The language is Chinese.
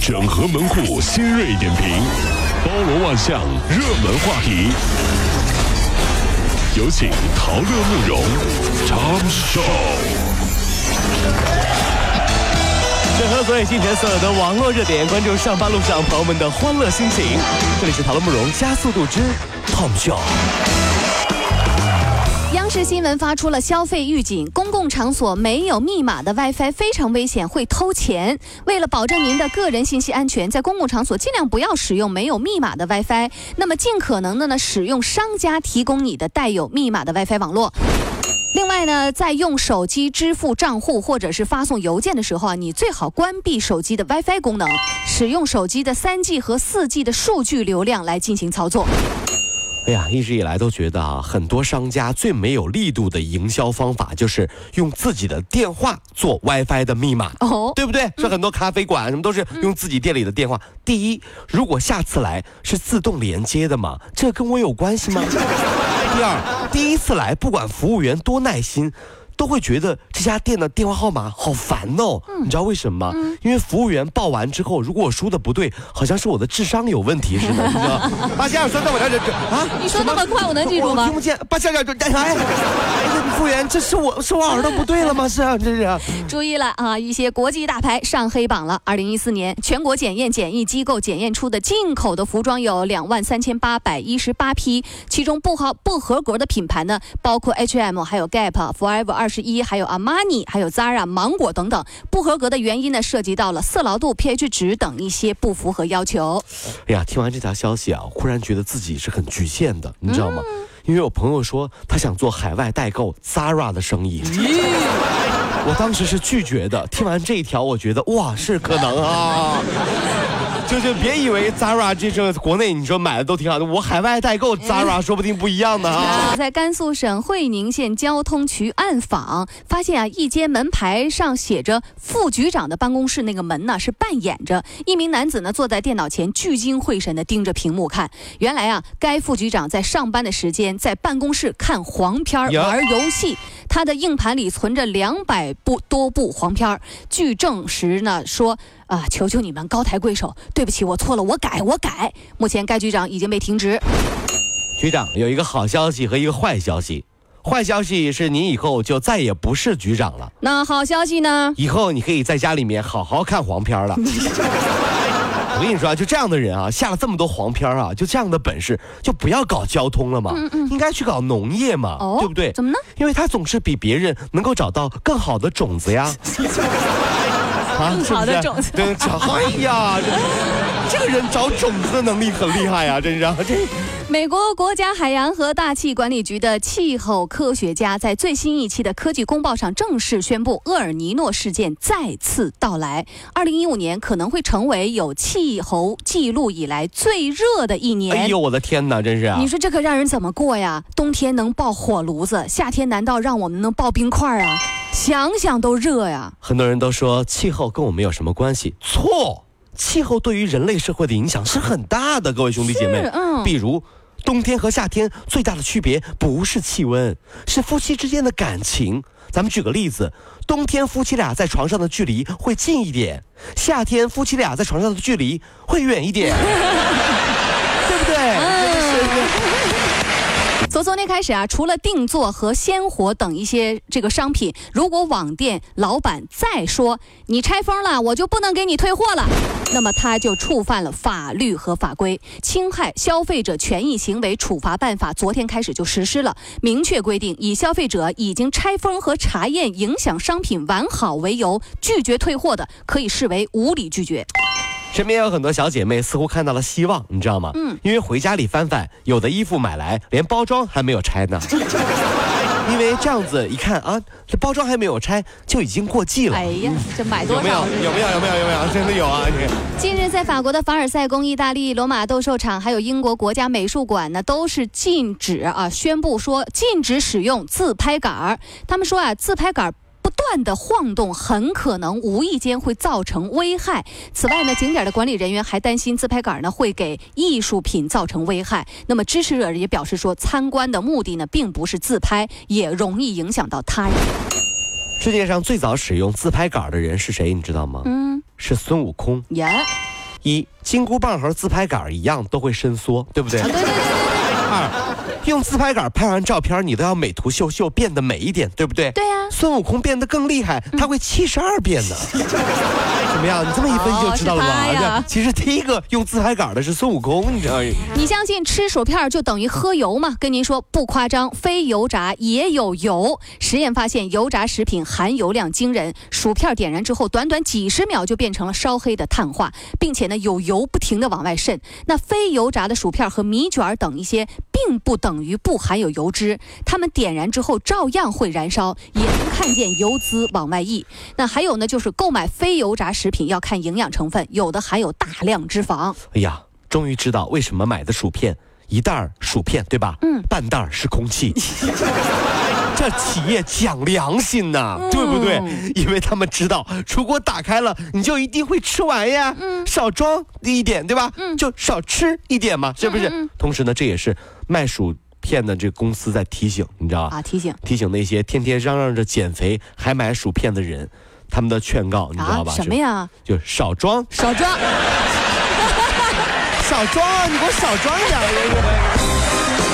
整合门户新锐点评，包罗万象，热门话题。有请陶乐慕容长寿。整合所有新角色的网络热点，关注上班路上朋友们的欢乐心情。这里是陶乐慕容加速度之 Tom Show。市新闻发出了消费预警：公共场所没有密码的 WiFi 非常危险，会偷钱。为了保证您的个人信息安全，在公共场所尽量不要使用没有密码的 WiFi。那么，尽可能的呢，使用商家提供你的带有密码的 WiFi 网络。另外呢，在用手机支付账户或者是发送邮件的时候啊，你最好关闭手机的 WiFi 功能，使用手机的 3G 和 4G 的数据流量来进行操作。哎呀，一直以来都觉得啊，很多商家最没有力度的营销方法就是用自己的电话做 WiFi 的密码，哦，对不对？是很多咖啡馆什么都是用自己店里的电话。第一，如果下次来是自动连接的嘛，这跟我有关系吗？第二，第一次来不管服务员多耐心。都会觉得这家店的电话号码好烦哦，你知道为什么吗？因为服务员报完之后，如果我输的不对，好像是我的智商有问题似的，你知道八七二三，在我这这啊！你说那么快，我能记住吗？听不见。八七二三，哎，服务员，这是我是我耳朵不对了吗？是啊，这是。注意了啊！一些国际大牌上黑榜了。二零一四年，全国检验检疫机构检验出的进口的服装有两万三千八百一十八批，其中不合不合格的品牌呢，包括 H&M，还有 Gap、Forever 二。十一，还有阿玛尼，还有 Zara、芒果等等，不合格的原因呢，涉及到了色牢度、pH 值等一些不符合要求。哎呀，听完这条消息啊，忽然觉得自己是很局限的，你知道吗？因为我朋友说他想做海外代购 Zara 的生意，我当时是拒绝的。听完这一条，我觉得哇，是可能啊。就就别以为 Zara 这这国内你说买的都挺好的，我海外代购 Zara 说不定不一样呢 啊！在甘肃省会宁县交通局暗访，发现啊，一间门牌上写着副局长的办公室，那个门呢是半掩着，一名男子呢坐在电脑前聚精会神地盯着屏幕看。原来啊，该副局长在上班的时间在办公室看黄片玩游戏，他的硬盘里存着两百部多部黄片据证实呢说。啊！求求你们，高抬贵手！对不起，我错了，我改，我改。目前该局长已经被停职。局长有一个好消息和一个坏消息。坏消息是您以后就再也不是局长了。那好消息呢？以后你可以在家里面好好看黄片了。我跟你说啊，就这样的人啊，下了这么多黄片啊，就这样的本事，就不要搞交通了嘛，应该去搞农业嘛，对不对？怎么呢？因为他总是比别人能够找到更好的种子呀。更好的种子，对，哎呀，这个人找种子的能力很厉害呀，真是。这美国国家海洋和大气管理局的气候科学家在最新一期的科技公报上正式宣布，厄尔尼诺事件再次到来。二零一五年可能会成为有气候记录以来最热的一年。哎呦，我的天哪，真是！你说这可让人怎么过呀？冬天能爆火炉子，夏天难道让我们能爆冰块啊？想想都热呀！很多人都说气候跟我们有什么关系？错，气候对于人类社会的影响是很大的。各位兄弟姐妹，嗯，比如冬天和夏天最大的区别不是气温，是夫妻之间的感情。咱们举个例子，冬天夫妻俩在床上的距离会近一点，夏天夫妻俩在床上的距离会远一点，对不对？从昨天开始啊，除了定做和鲜活等一些这个商品，如果网店老板再说你拆封了，我就不能给你退货了，那么他就触犯了法律和法规，侵害消费者权益行为处罚办法昨天开始就实施了，明确规定，以消费者已经拆封和查验影响商品完好为由拒绝退货的，可以视为无理拒绝。身边有很多小姐妹似乎看到了希望，你知道吗？嗯，因为回家里翻翻，有的衣服买来连包装还没有拆呢。因为这样子一看啊，这包装还没有拆就已经过季了。哎呀，这买多少？有没有？有没有？有没有？有没有？真的有啊！你近日，在法国的凡尔赛宫、意大利罗马斗兽场，还有英国国家美术馆呢，都是禁止啊，宣布说禁止使用自拍杆儿。他们说啊，自拍杆儿。不断的晃动很可能无意间会造成危害。此外呢，景点的管理人员还担心自拍杆呢会给艺术品造成危害。那么支持者也表示说，参观的目的呢并不是自拍，也容易影响到他人。世界上最早使用自拍杆的人是谁？你知道吗？嗯，是孙悟空。耶。一金箍棒和自拍杆一样都会伸缩，对不对？对对对对对。二，用自拍杆拍完照片，你都要美图秀秀变得美一点，对不对？对呀。孙悟空变得更厉害，他会七十二变呢。怎么样？你这么一分析就知道了吧？其实第一个用自拍杆的是孙悟空，你知道吗？你相信吃薯片就等于喝油吗？跟您说不夸张，非油炸也有油。实验发现，油炸食品含油量惊人。薯片点燃之后，短短几十秒就变成了烧黑的碳化，并且呢有油不停的往外渗。那非油炸的薯片和米卷等一些，并不等于不含有油脂，它们点燃之后照样会燃烧，也能看见油脂往外溢。那还有呢，就是购买非油炸食。品要看营养成分，有的含有大量脂肪。哎呀，终于知道为什么买的薯片一袋薯片对吧？嗯，半袋是空气。这企业讲良心呐，对不对？因为他们知道，如果打开了，你就一定会吃完呀。嗯，少装一点对吧？嗯，就少吃一点嘛，是不是？同时呢，这也是卖薯片的这公司在提醒，你知道吧？啊，提醒提醒那些天天嚷嚷着减肥还买薯片的人。他们的劝告，你知道吧？什么呀？就少装，少装，少装，你给我少装一点。